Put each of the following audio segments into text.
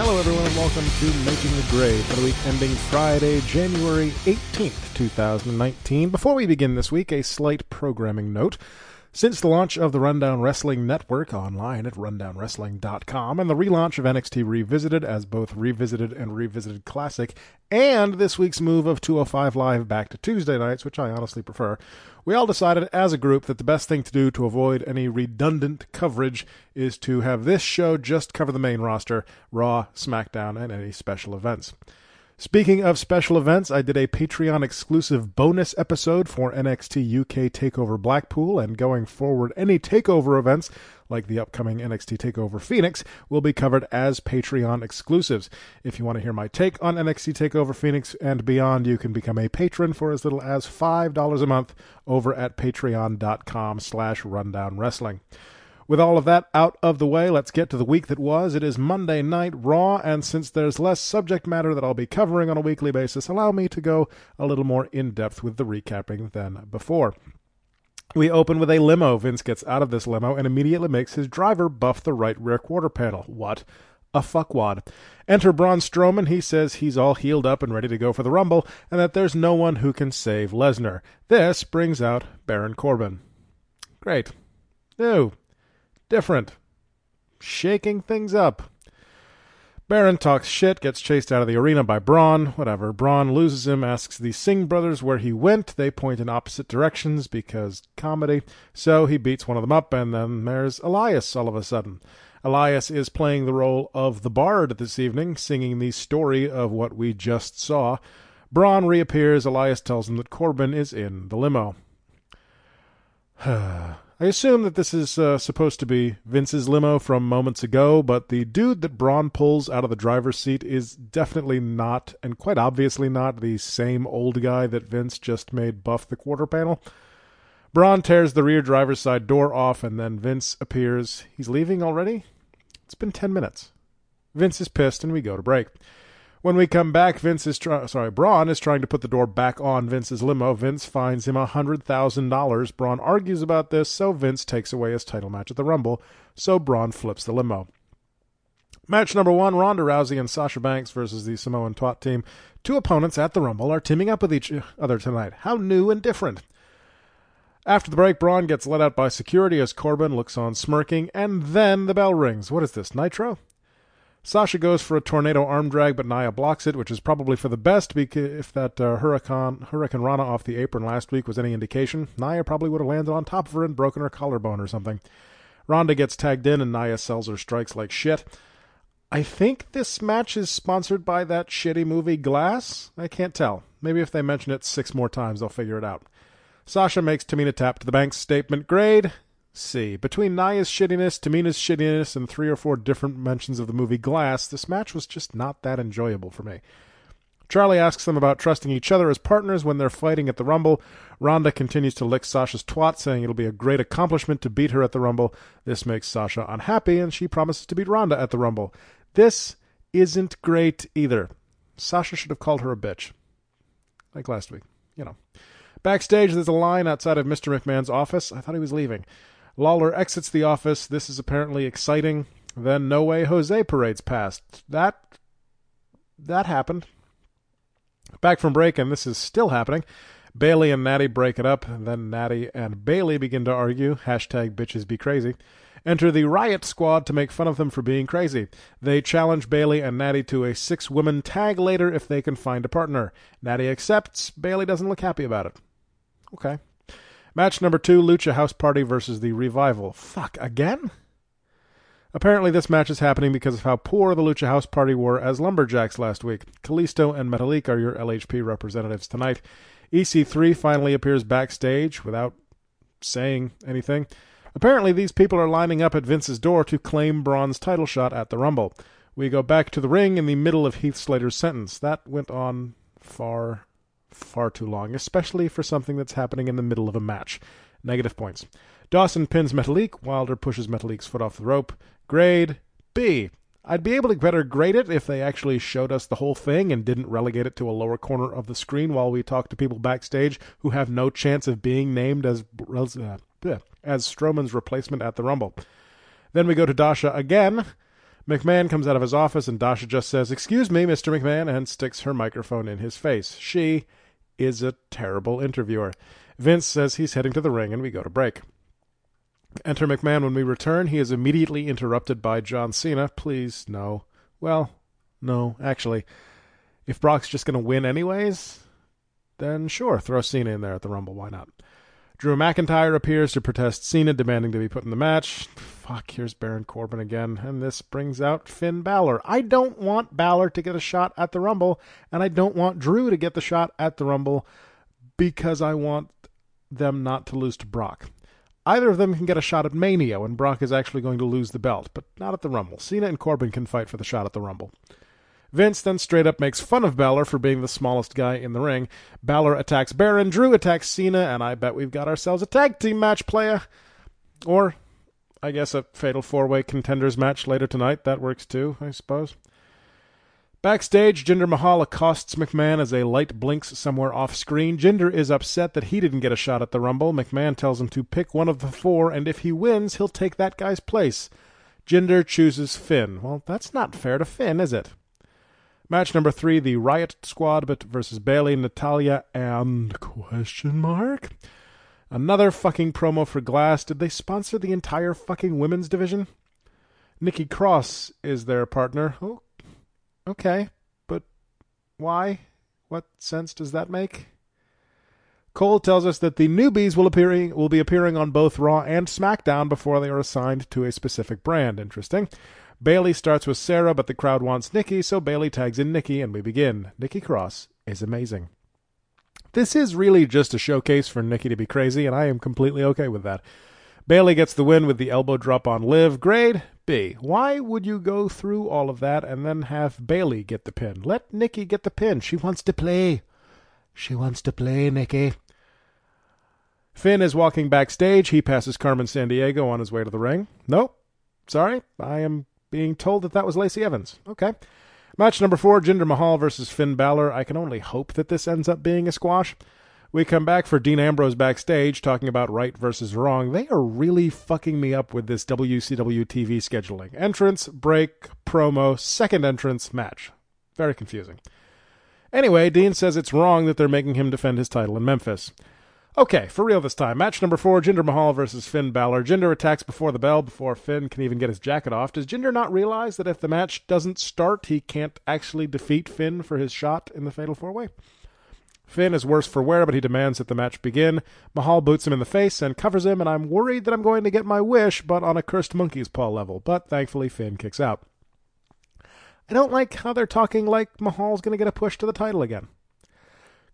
Hello, everyone, and welcome to Making the Grade for the week ending Friday, January 18th, 2019. Before we begin this week, a slight programming note. Since the launch of the Rundown Wrestling Network online at rundownwrestling.com and the relaunch of NXT Revisited as both Revisited and Revisited Classic, and this week's move of 205 Live back to Tuesday nights, which I honestly prefer, we all decided as a group that the best thing to do to avoid any redundant coverage is to have this show just cover the main roster Raw, SmackDown, and any special events. Speaking of special events, I did a Patreon exclusive bonus episode for NXT UK TakeOver Blackpool, and going forward, any TakeOver events, like the upcoming NXT TakeOver Phoenix, will be covered as Patreon exclusives. If you want to hear my take on NXT TakeOver Phoenix and beyond, you can become a patron for as little as $5 a month over at patreon.com slash rundown wrestling. With all of that out of the way, let's get to the week that was. It is Monday Night Raw, and since there's less subject matter that I'll be covering on a weekly basis, allow me to go a little more in depth with the recapping than before. We open with a limo. Vince gets out of this limo and immediately makes his driver buff the right rear quarter panel. What? A fuckwad. Enter Braun Strowman. He says he's all healed up and ready to go for the Rumble, and that there's no one who can save Lesnar. This brings out Baron Corbin. Great. New different. Shaking things up. Baron talks shit, gets chased out of the arena by Braun. Whatever. Braun loses him, asks the Singh brothers where he went. They point in opposite directions because comedy. So he beats one of them up, and then there's Elias all of a sudden. Elias is playing the role of the bard this evening, singing the story of what we just saw. Braun reappears. Elias tells him that Corbin is in the limo. I assume that this is uh, supposed to be Vince's limo from moments ago, but the dude that Braun pulls out of the driver's seat is definitely not, and quite obviously not, the same old guy that Vince just made buff the quarter panel. Braun tears the rear driver's side door off, and then Vince appears. He's leaving already? It's been 10 minutes. Vince is pissed, and we go to break. When we come back, Vince is trying. Sorry, Braun is trying to put the door back on Vince's limo. Vince finds him a hundred thousand dollars. Braun argues about this, so Vince takes away his title match at the Rumble. So Braun flips the limo. Match number one: Ronda Rousey and Sasha Banks versus the Samoan Twat team. Two opponents at the Rumble are teaming up with each other tonight. How new and different! After the break, Braun gets let out by security as Corbin looks on smirking, and then the bell rings. What is this, Nitro? Sasha goes for a tornado arm drag, but Nia blocks it, which is probably for the best because if that uh, Hurricane, hurricanrana off the apron last week was any indication, Nia probably would have landed on top of her and broken her collarbone or something. Ronda gets tagged in, and Nia sells her strikes like shit. I think this match is sponsored by that shitty movie Glass. I can't tell. Maybe if they mention it six more times, they'll figure it out. Sasha makes Tamina tap to the Bank Statement grade. C. Between Nia's shittiness, Tamina's shittiness, and three or four different mentions of the movie Glass, this match was just not that enjoyable for me. Charlie asks them about trusting each other as partners when they're fighting at the Rumble. Ronda continues to lick Sasha's twat, saying it'll be a great accomplishment to beat her at the Rumble. This makes Sasha unhappy, and she promises to beat Ronda at the Rumble. This isn't great either. Sasha should have called her a bitch. Like last week, you know. Backstage, there's a line outside of Mr. McMahon's office. I thought he was leaving. Lawler exits the office. This is apparently exciting. Then No Way Jose parades past. That that happened. Back from break, and this is still happening. Bayley and Natty break it up. Then Natty and Bayley begin to argue. Hashtag bitches be crazy. Enter the Riot Squad to make fun of them for being crazy. They challenge Bayley and Natty to a six woman tag later if they can find a partner. Natty accepts. Bayley doesn't look happy about it. Okay. Match number two Lucha House Party versus the Revival. Fuck, again? Apparently, this match is happening because of how poor the Lucha House Party were as Lumberjacks last week. Kalisto and Metalik are your LHP representatives tonight. EC3 finally appears backstage without saying anything. Apparently, these people are lining up at Vince's door to claim Braun's title shot at the Rumble. We go back to the ring in the middle of Heath Slater's sentence. That went on far far too long, especially for something that's happening in the middle of a match. Negative points. Dawson pins Metalik. Wilder pushes Metalik's foot off the rope. Grade B. I'd be able to better grade it if they actually showed us the whole thing and didn't relegate it to a lower corner of the screen while we talk to people backstage who have no chance of being named as uh, as Strowman's replacement at the Rumble. Then we go to Dasha again. McMahon comes out of his office and Dasha just says, Excuse me, Mr. McMahon, and sticks her microphone in his face. She is a terrible interviewer. Vince says he's heading to the ring and we go to break. Enter McMahon when we return. He is immediately interrupted by John Cena. Please, no. Well, no, actually. If Brock's just going to win anyways, then sure, throw Cena in there at the Rumble. Why not? Drew McIntyre appears to protest Cena, demanding to be put in the match. Fuck, here's Baron Corbin again, and this brings out Finn Balor. I don't want Balor to get a shot at the Rumble, and I don't want Drew to get the shot at the Rumble because I want them not to lose to Brock. Either of them can get a shot at Mania when Brock is actually going to lose the belt, but not at the Rumble. Cena and Corbin can fight for the shot at the Rumble. Vince then straight up makes fun of Balor for being the smallest guy in the ring. Balor attacks Baron, Drew attacks Cena, and I bet we've got ourselves a tag team match playa. Or, I guess, a fatal four way contenders match later tonight. That works too, I suppose. Backstage, Jinder Mahal accosts McMahon as a light blinks somewhere off screen. Jinder is upset that he didn't get a shot at the Rumble. McMahon tells him to pick one of the four, and if he wins, he'll take that guy's place. Jinder chooses Finn. Well, that's not fair to Finn, is it? Match number three, the Riot Squad but versus Bayley, Natalya, and question mark. Another fucking promo for Glass. Did they sponsor the entire fucking women's division? Nikki Cross is their partner. Oh, okay, but why? What sense does that make? Cole tells us that the newbies will appearing will be appearing on both Raw and SmackDown before they are assigned to a specific brand. Interesting. Bayley starts with Sarah, but the crowd wants Nikki, so Bayley tags in Nikki, and we begin. Nikki Cross is amazing. This is really just a showcase for Nikki to be crazy, and I am completely okay with that. Bayley gets the win with the elbow drop on Liv. Grade B. Why would you go through all of that and then have Bayley get the pin? Let Nikki get the pin. She wants to play. She wants to play, Nikki. Finn is walking backstage. He passes Carmen Sandiego on his way to the ring. Nope. Sorry. I am being told that that was Lacey Evans. Okay. Match number four Jinder Mahal versus Finn Balor. I can only hope that this ends up being a squash. We come back for Dean Ambrose backstage talking about right versus wrong. They are really fucking me up with this WCW TV scheduling. Entrance, break, promo, second entrance, match. Very confusing. Anyway, Dean says it's wrong that they're making him defend his title in Memphis. Okay, for real this time. Match number four Jinder Mahal versus Finn Balor. Jinder attacks before the bell, before Finn can even get his jacket off. Does Jinder not realize that if the match doesn't start, he can't actually defeat Finn for his shot in the Fatal Four Way? Finn is worse for wear, but he demands that the match begin. Mahal boots him in the face and covers him, and I'm worried that I'm going to get my wish, but on a cursed monkey's paw level. But thankfully, Finn kicks out. I don't like how they're talking like Mahal's going to get a push to the title again.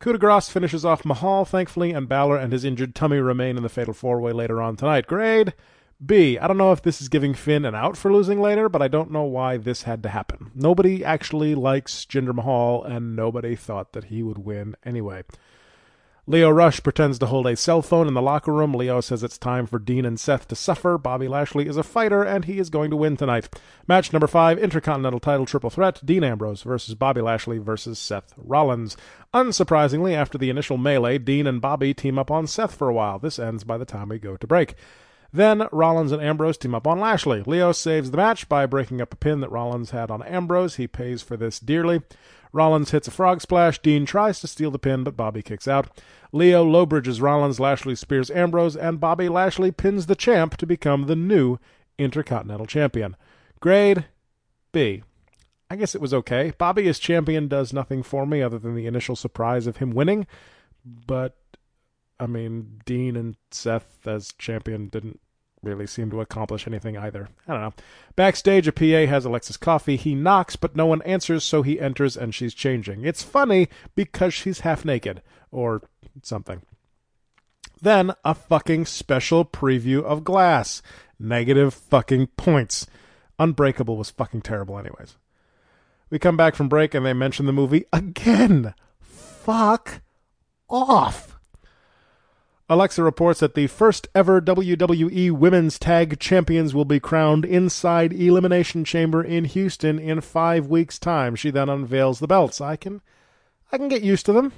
Coup de grace finishes off Mahal, thankfully, and Balor and his injured tummy remain in the Fatal Four Way later on tonight. Grade B. I don't know if this is giving Finn an out for losing later, but I don't know why this had to happen. Nobody actually likes Jinder Mahal, and nobody thought that he would win anyway. Lio Rush pretends to hold a cell phone in the locker room. Lio says it's time for Dean and Seth to suffer. Bobby Lashley is a fighter, and he is going to win tonight. Match number five Intercontinental title triple threat Dean Ambrose versus Bobby Lashley versus Seth Rollins. Unsurprisingly, after the initial melee, Dean and Bobby team up on Seth for a while. This ends by the time we go to break. Then Rollins and Ambrose team up on Lashley. Lio saves the match by breaking up a pin that Rollins had on Ambrose. He pays for this dearly. Rollins hits a frog splash. Dean tries to steal the pin, but Bobby kicks out. Lio low bridges Rollins. Lashley spears Ambrose, and Bobby Lashley pins the champ to become the new Intercontinental Champion. Grade B. I guess it was okay. Bobby as champion does nothing for me other than the initial surprise of him winning. But, I mean, Dean and Seth as champion didn't really seem to accomplish anything either. I don't know. Backstage, a PA has Alexa's coffee. He knocks, but no one answers, so he enters and she's changing. It's funny because she's half naked, or something. Then a fucking special preview of Glass. Negative fucking points. Unbreakable was fucking terrible, anyways. We come back from break and they mention the movie again. Fuck off. Alexa reports that the first ever WWE Women's Tag Champions will be crowned inside Elimination Chamber in Houston in five weeks' time. She then unveils the belts. I can, I can get used to them,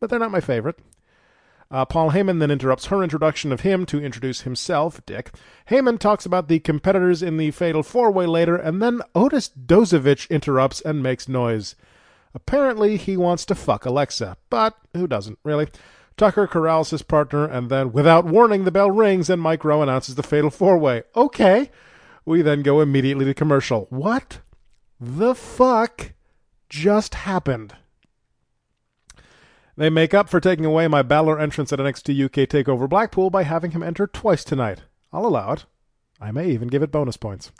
but they're not my favorite. Uh, Paul Heyman then interrupts her introduction of him to introduce himself, Dick. Heyman talks about the competitors in the Fatal Four Way later, and then Otis Dozovic interrupts and makes noise. Apparently, he wants to fuck Alexa, but who doesn't, really? Tucker corrals his partner, and then, without warning, the bell rings and Mike Rome announces the Fatal Four Way. Okay. We then go immediately to commercial. What the fuck just happened? They make up for taking away my Balor entrance at NXT UK TakeOver Blackpool by having him enter twice tonight. I'll allow it. I may even give it bonus points.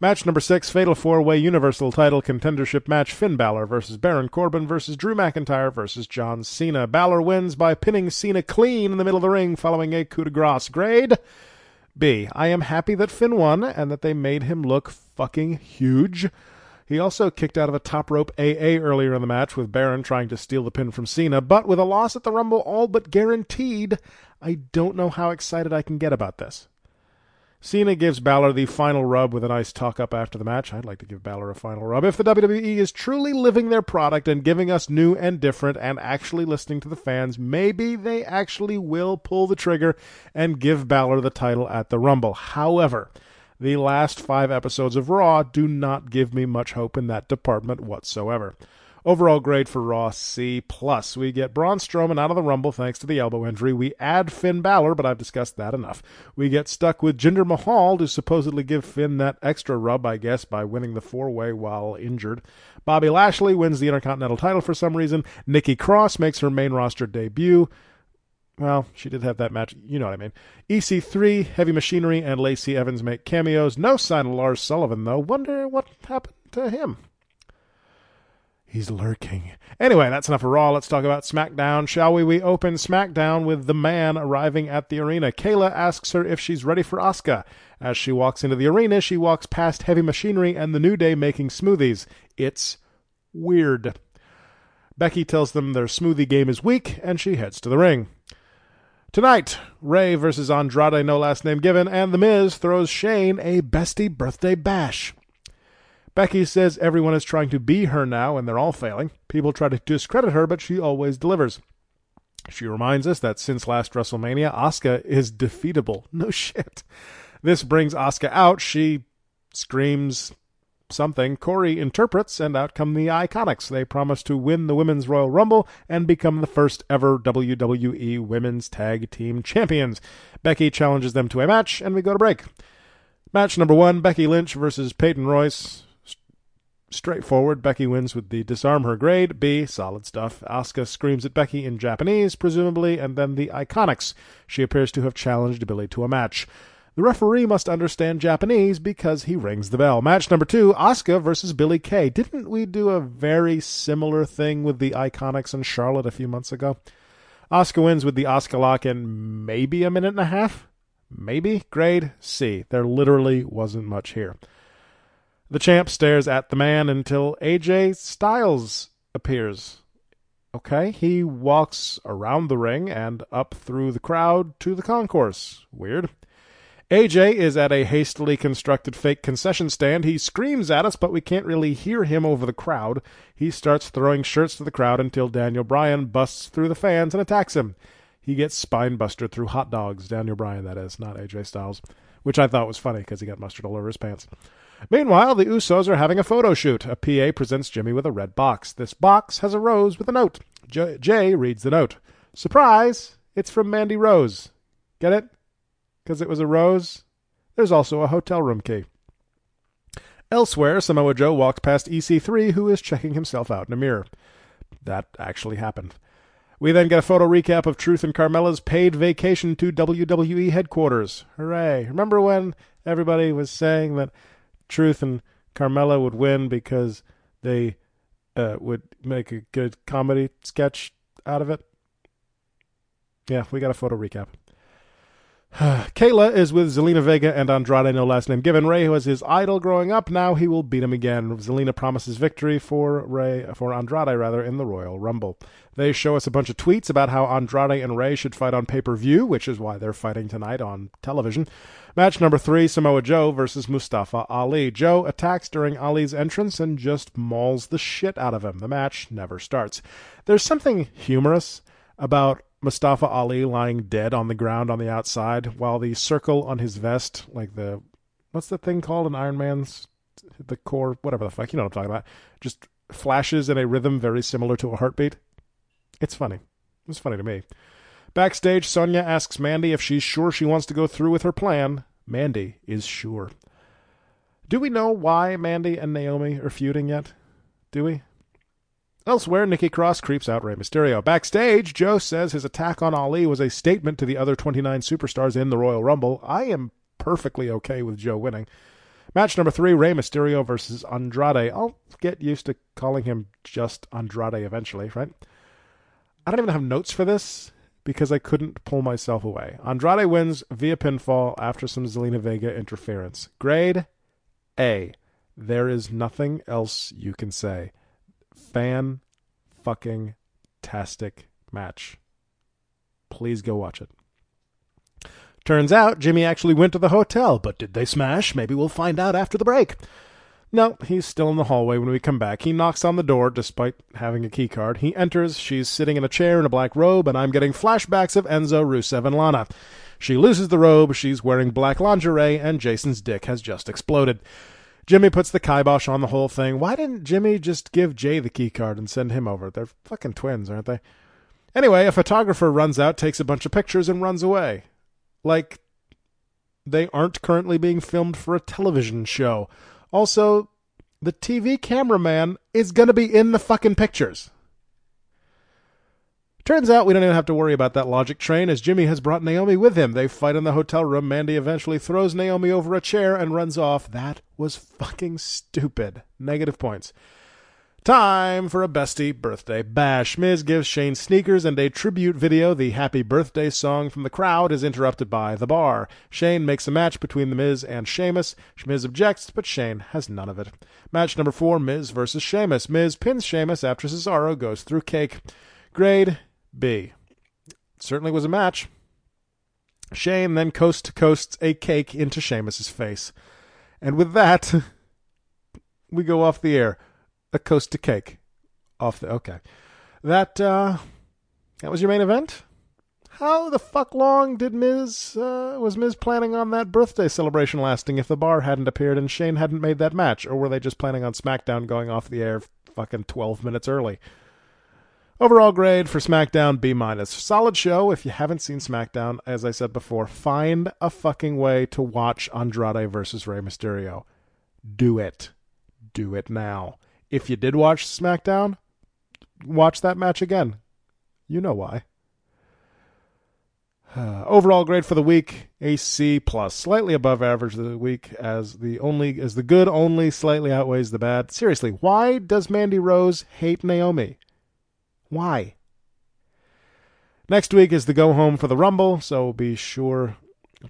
Match number six, Fatal Four Way Universal Title Contendership match Finn Balor versus Baron Corbin versus Drew McIntyre versus John Cena. Balor wins by pinning Cena clean in the middle of the ring following a coup de grace. Grade B. I am happy that Finn won and that they made him look fucking huge. He also kicked out of a top rope AA earlier in the match with Baron trying to steal the pin from Cena, but with a loss at the Rumble all but guaranteed, I don't know how excited I can get about this. Cena gives Balor the final rub with a nice talk up after the match. I'd like to give Balor a final rub. If the WWE is truly living their product and giving us new and different and actually listening to the fans, maybe they actually will pull the trigger and give Balor the title at the Rumble. However, the last five episodes of Raw do not give me much hope in that department whatsoever. Overall grade for Raw C plus. We get Braun Strowman out of the Rumble thanks to the elbow injury. We add Finn Balor, but I've discussed that enough. We get stuck with Jinder Mahal to supposedly give Finn that extra rub, I guess, by winning the four way while injured. Bobby Lashley wins the Intercontinental title for some reason. Nikki Cross makes her main roster debut. Well, she did have that match. You know what I mean. EC3, Heavy Machinery, and Lacey Evans make cameos. No sign of Lars Sullivan, though. Wonder what happened to him. He's lurking. Anyway, that's enough of Raw. Let's talk about SmackDown, shall we? We open SmackDown with the man arriving at the arena. Kayla asks her if she's ready for Asuka. As she walks into the arena, she walks past Heavy Machinery and the New Day making smoothies. It's weird. Becky tells them their smoothie game is weak, and she heads to the ring. Tonight, Rey versus Andrade, no last name given, and The Miz throws Shane a bestie birthday bash. Becky says everyone is trying to be her now and they're all failing. People try to discredit her, but she always delivers. She reminds us that since last WrestleMania, Asuka is defeatable. No shit. This brings Asuka out. She screams something. Corey interprets, and out come the Iconics. They promise to win the Women's Royal Rumble and become the first ever WWE Women's Tag Team Champions. Becky challenges them to a match, and we go to break. Match number one Becky Lynch versus Peyton Royce. Straightforward, Becky wins with the disarm her grade. B, solid stuff. Asuka screams at Becky in Japanese, presumably, and then the Iconics. She appears to have challenged Billie to a match. The referee must understand Japanese because he rings the bell. Match number two, Asuka versus Billie Kay. Didn't we do a very similar thing with the Iconics and Charlotte a few months ago? Asuka wins with the Asuka lock in maybe a minute and a half? Maybe? Grade C. There literally wasn't much here. The champ stares at the man until AJ Styles appears. Okay, he walks around the ring and up through the crowd to the concourse. Weird. AJ is at a hastily constructed fake concession stand. He screams at us, but we can't really hear him over the crowd. He starts throwing shirts to the crowd until Daniel Bryan busts through the fans and attacks him. He gets spinebuster through hot dogs. Daniel Bryan, that is, not AJ Styles, which I thought was funny because he got mustard all over his pants. Meanwhile, the Usos are having a photo shoot. A PA presents Jimmy with a red box. This box has a rose with a note. J- Jay reads the note. Surprise! It's from Mandy Rose. Get it? Because it was a rose? There's also a hotel room key. Elsewhere, Samoa Joe walks past EC3, who is checking himself out in a mirror. That actually happened. We then get a photo recap of Truth and Carmella's paid vacation to WWE headquarters. Hooray. Remember when everybody was saying that Truth and Carmella would win because they uh, would make a good comedy sketch out of it. Yeah, we got a photo recap. Kayla is with Zelina Vega and Andrade, no last name given. Rey was his idol growing up. Now he will beat him again. Zelina promises victory for Rey, for Andrade rather, in the Royal Rumble. They show us a bunch of tweets about how Andrade and Rey should fight on pay per view, which is why they're fighting tonight on television. Match number three: Samoa Joe versus Mustafa Ali. Joe attacks during Ali's entrance and just mauls the shit out of him. The match never starts. There's something humorous about Mustafa Ali lying dead on the ground on the outside, while the circle on his vest, like the what's the thing called in Iron Man's the core, whatever the fuck, you know what I'm talking about, just flashes in a rhythm very similar to a heartbeat. It's funny. It's funny to me. Backstage, Sonya asks Mandy if she's sure she wants to go through with her plan. Mandy is sure. Do we know why Mandy and Naomi are feuding yet? Do we? Elsewhere, Nikki Cross creeps out Rey Mysterio. Backstage, Joe says his attack on Ali was a statement to the other 29 superstars in the Royal Rumble. I am perfectly okay with Joe winning. Match number three Rey Mysterio versus Andrade. I'll get used to calling him just Andrade eventually, right? I don't even have notes for this because I couldn't pull myself away. Andrade wins via pinfall after some Zelina Vega interference. Grade A. There is nothing else you can say. Fan fucking tastic match. Please go watch it. Turns out Jimmy actually went to the hotel, but did they smash? Maybe we'll find out after the break. No, he's still in the hallway when we come back. He knocks on the door despite having a key card. He enters. She's sitting in a chair in a black robe, and I'm getting flashbacks of Enzo, Rusev, and Lana. She loses the robe. She's wearing black lingerie, and Jason's dick has just exploded. Jimmy puts the kibosh on the whole thing. Why didn't Jimmy just give Jay the key card and send him over? They're fucking twins, aren't they? Anyway, a photographer runs out, takes a bunch of pictures, and runs away. Like they aren't currently being filmed for a television show. Also, the TV cameraman is going to be in the fucking pictures. Turns out we don't even have to worry about that logic train as Jimmy has brought Naomi with him. They fight in the hotel room. Mandy eventually throws Naomi over a chair and runs off. That was fucking stupid. Negative points. Time for a bestie birthday bash. Miz gives Shane sneakers and a tribute video. The happy birthday song from the crowd is interrupted by the bar. Shane makes a match between The Miz and Sheamus. Miz objects, but Shane has none of it. Match number four Miz versus Sheamus. Miz pins Sheamus after Cesaro goes through cake. Grade B. certainly was a match. Shane then coast to coasts a cake into Sheamus's face. And with that, we go off the air a coast to cake off the okay. That uh that was your main event? How the fuck long did Miz uh, was Miz planning on that birthday celebration lasting if the bar hadn't appeared and Shane hadn't made that match, or were they just planning on SmackDown going off the air fucking twelve minutes early? Overall grade for SmackDown B minus. Solid show. If you haven't seen SmackDown, as I said before, find a fucking way to watch Andrade versus Rey Mysterio. Do it. Do it now. If you did watch SmackDown, watch that match again. You know why. Uh, overall grade for the week a C plus, slightly above average of the week, as the only as the good only slightly outweighs the bad. Seriously, why does Mandy Rose hate Naomi? Why? Next week is the go home for the Rumble, so be sure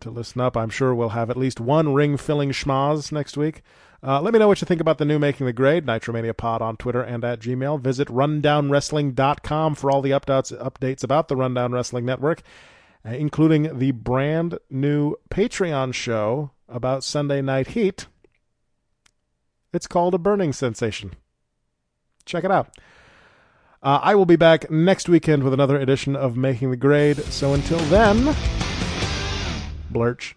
to listen up. I'm sure we'll have at least one ring filling schmozz next week. Uh, let me know what you think about the new Making the Grade, Nitromania Pod on Twitter and at Gmail. Visit rundownwrestling.com for all the updates, updates about the Rundown Wrestling Network, uh, including the brand new Patreon show about Sunday Night Heat. It's called A Burning Sensation. Check it out. Uh, I will be back next weekend with another edition of Making the Grade. So until then, Blurch.